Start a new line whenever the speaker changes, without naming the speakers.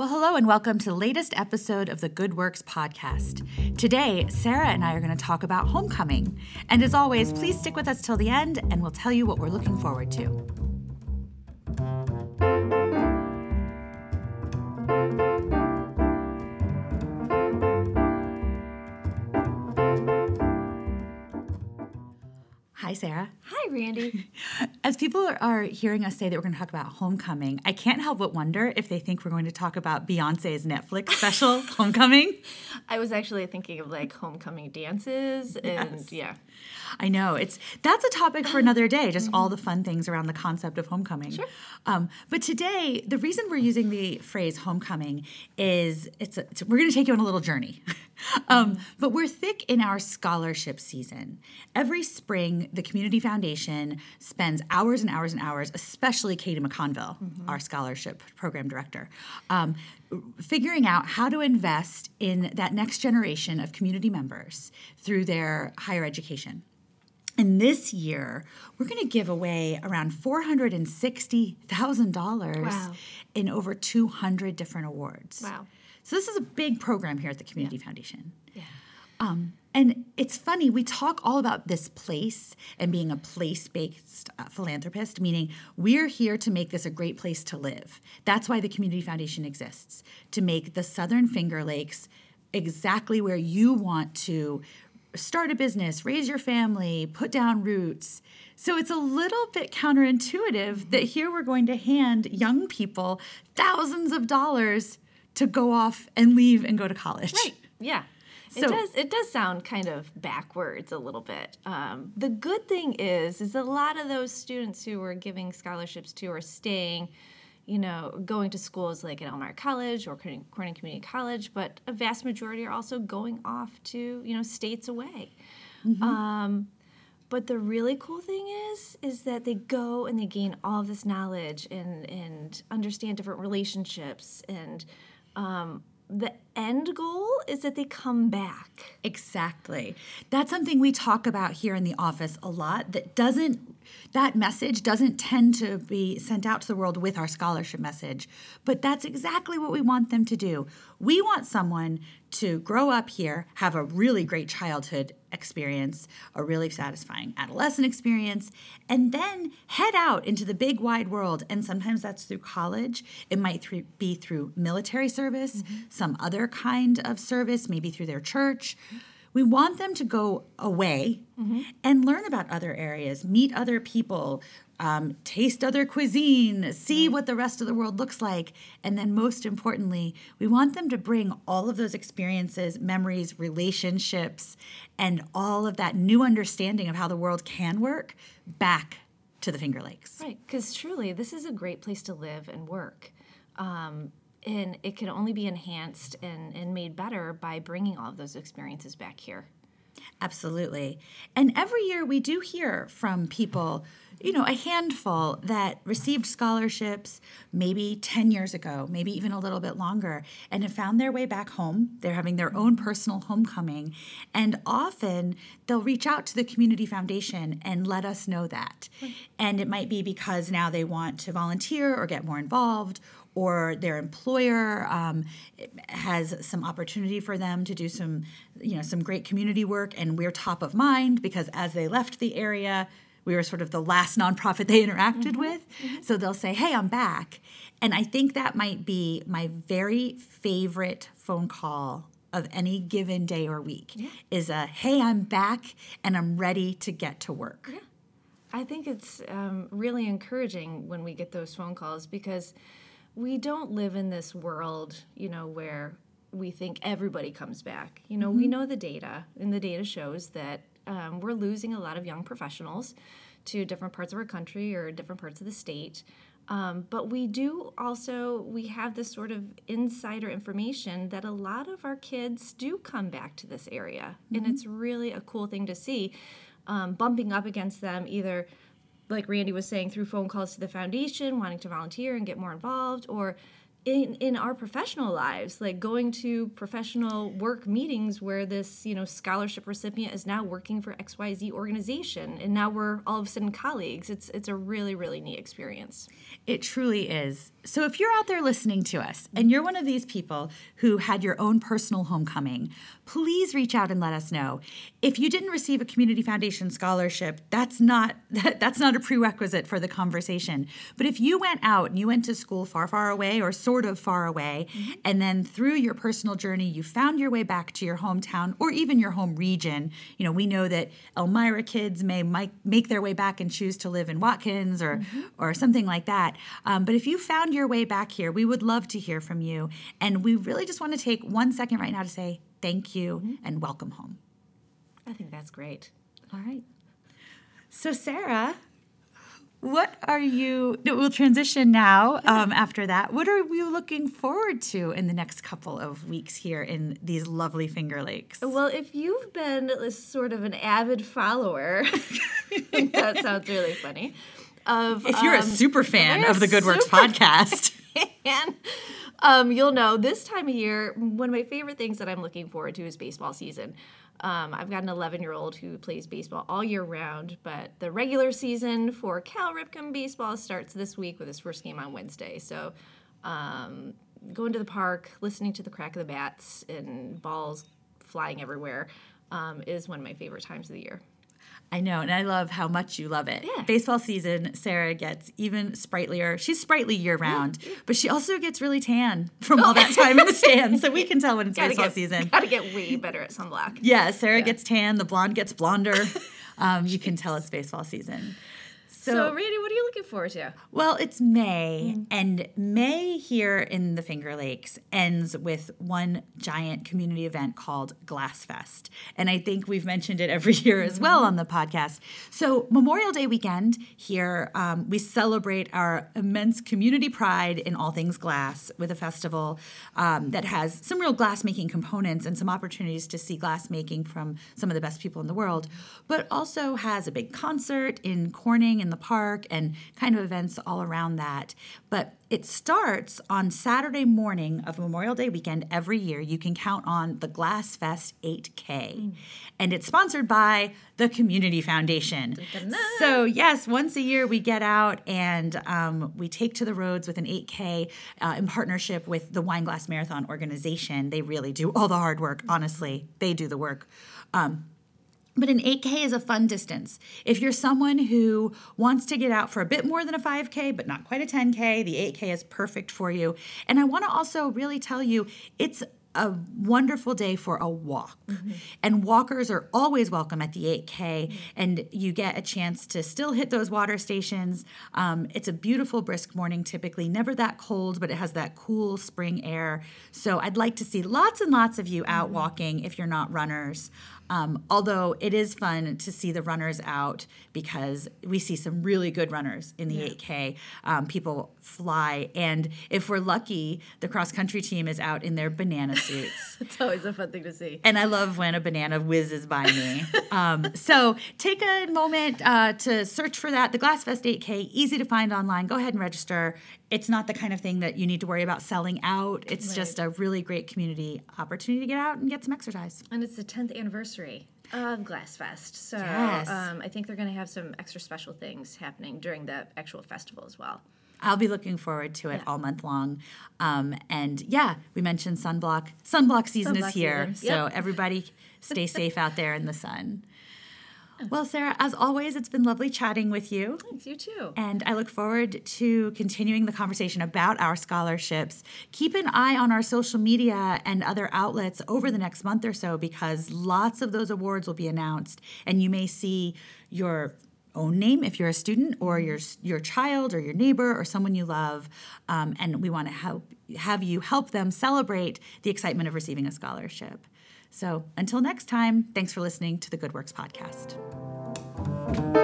Well, hello and welcome to the latest episode of the Good Works podcast. Today, Sara and I are going to talk about homecoming. And as always, please stick with us till the end and we'll tell you what we're looking forward to. Hi, Sara.
Hi, Randi.
As people are, hearing us say that we're going to talk about homecoming, I can't help but wonder if they think we're going to talk about Beyonce's Netflix special, Homecoming.
I was actually thinking of like homecoming dances and
Yes.
yeah.
I know it's that's a topic for another day. Just all the fun things around the concept of homecoming.
Sure.
Um, but today, the reason we're using the phrase homecoming is it's, a, it's we're going to take you on a little journey. um, but we're thick in our scholarship season. Every spring, the Community Foundation spends hours and hours and hours, especially Katie McConville, our scholarship program director. Um, figuring out how to invest in that next generation of community members through their higher education. And this year, we're going to give away around $460,000
Wow.
in over 200 different awards.
Wow.
So, this is a big program here at the Community Foundation.
Yeah.
Um, and it's funny, we talk all about this place and being a place based uh, philanthropist, meaning we're here to make this a great place to live. That's why the Community Foundation exists, to make the Southern Finger Lakes exactly where you want to start a business, raise your family, put down roots. So it's a little bit counterintuitive that here we're going to hand young people thousands of dollars to go off and leave and go to college.
Right. Yeah.
So-
it does. It does sound kind of backwards a little bit. Um, the good thing is, is a lot of those students who we're giving scholarships to are staying, you know, going to schools like at Elmira College or Corning Community College, but a vast majority are also going off to, you know, states away. Um, but the really cool thing is, is that they go and they gain all of this knowledge and and understand different relationships and um, the end goal is that they come back.
Exactly. That's something we talk about here in the office a lot that doesn't that message doesn't tend to be sent out to the world with our scholarship message, but that's exactly what we want them to do. We want someone to grow up here, have a really great childhood experience, a really satisfying adolescent experience, and then head out into the big wide world. And sometimes that's through college. It might through, be through military service, mm-hmm. some other kind of service, maybe through their church. We want them to go away and learn about other areas, meet other people, um, taste other cuisine, see what the rest of the world looks like. And then, most importantly, we want them to bring all of those experiences, memories, relationships, and all of that new understanding of how the world can work back to the Finger Lakes.
Right, because truly, this is a great place to live and work. Um, and it can only be enhanced and, and made better by bringing all of those experiences back here.
Absolutely. And every year we do hear from people, you know, a handful that received scholarships maybe 10 years ago, maybe even a little bit longer, and have found their way back home. They're having their own personal homecoming. And often they'll reach out to the Community Foundation and let us know that. Hmm. And it might be because now they want to volunteer or get more involved or their employer um, has some opportunity for them to do some you know some great community work. And we're top of mind because as they left the area we were sort of the last nonprofit they interacted with. So they'll say hey i'm back. And i think that might be my very favorite phone call of any given day or week is a hey i'm back and i'm ready to get to work.
I think it's um, really encouraging when we get those phone calls because we don't live in this world, you know, where we think everybody comes back. You know, we know the data, and the data shows that um, we're losing a lot of young professionals to different parts of our country or different parts of the state. Um, but we do also we have this sort of insider information that a lot of our kids do come back to this area, and it's really a cool thing to see. Um, bumping up against them either like Randi was saying, through phone calls to the foundation, wanting to volunteer and get more involved, or in in our professional lives like going to professional work meetings where this you know scholarship recipient is now working for xyz organization and now we're all of a sudden colleagues. It's it's a really really neat experience.
It truly is. So if you're out there listening to us and you're one of these people who had your own personal homecoming please reach out and let us know. If you didn't receive a community foundation scholarship that's not that's not a prerequisite for the conversation. But if you went out and you went to school far far away or sort of far away. Mm-hmm. And then through your personal journey, you found your way back to your hometown or even your home region. You know, we know that Elmira kids may make their way back and choose to live in Watkins or, mm-hmm. or something like that. Um, but if you found your way back here, we would love to hear from you. And we really just want to take one second right now to say thank you mm-hmm. and welcome home.
I think that's great.
All right. So, Sara, what are you? We'll transition now. Um, after that, what are we looking forward to in the next couple of weeks here in these lovely Finger Lakes?
Well, if you've been sort of an avid follower, that sounds really funny. Of
if you're um, a super fan of the Good Works podcast,
fan, um, you'll know this time of year. One of my favorite things that I'm looking forward to is baseball season. Um, I've got an 11 year old who plays baseball all year round, but the regular season for Cal Ripken baseball starts this week with his first game on Wednesday. So, um, going to the park, listening to the crack of the bats and balls flying everywhere um, is one of my favorite times of the year.
I know, and I love how much you love it.
Yeah.
Baseball season, Sara gets even sprightlier. She's sprightly year round, but she also gets really tan from all that time in the stands. So we can tell when it's baseball
get,
season.
Gotta get way better at sunblock.
Yeah, Sara yeah. gets tan, the blonde gets blonder. Um, you can tell it's baseball season.
So, so, Randi, what are you looking forward to?
Well, it's May, mm and May here in the Finger Lakes ends with one giant community event called Glass Fest. And I think we've mentioned it every year as well on the podcast. So, Memorial Day weekend here, um, we celebrate our immense community pride in all things glass with a festival um, that has some real glass making components and some opportunities to see glass making from some of the best people in the world, but also has a big concert in Corning in the park and kind of events all around that. But it starts on Saturday morning of Memorial Day weekend every year. You can count on the Glass Fest 8K. Mm. And it's sponsored by the Community Foundation. So, yes, once a year we get out and um, we take to the roads with an 8K uh, in partnership with the Wine Glass Marathon organization. They really do all the hard work, honestly. They do the work. Um, but an 8K is a fun distance. If you're someone who wants to get out for a bit more than a 5K, but not quite a 10K, the 8K is perfect for you. And I want to also really tell you it's a wonderful day for a walk. Mm-hmm. And walkers are always welcome at the 8K, mm-hmm. and you get a chance to still hit those water stations. Um, it's a beautiful, brisk morning, typically, never that cold, but it has that cool spring air. So I'd like to see lots and lots of you out mm-hmm. walking if you're not runners. Um, although it is fun to see the runners out because we see some really good runners in the yeah. 8K. Um, people fly, and if we're lucky, the cross country team is out in their banana suits.
it's always a fun thing to see.
And I love when a banana whizzes by me. um, so take a moment uh, to search for that. The Glassfest 8K, easy to find online. Go ahead and register. It's not the kind of thing that you need to worry about selling out. It's right. just a really great community opportunity to get out and get some exercise.
And it's the 10th anniversary of Glassfest. So yes. um, I think they're going to have some extra special things happening during the actual festival as well.
I'll be looking forward to it yeah. all month long. Um, and yeah, we mentioned sunblock. Sunblock season sunblock is here. Season. So yep. everybody stay safe out there in the sun. Well, Sara, as always, it's been lovely chatting with you.
Thanks, you too.
And I look forward to continuing the conversation about our scholarships. Keep an eye on our social media and other outlets over the next month or so because lots of those awards will be announced, and you may see your own name if you're a student or your your child or your neighbor or someone you love um, and we want to help have you help them celebrate the excitement of receiving a scholarship so until next time thanks for listening to the good works podcast thank you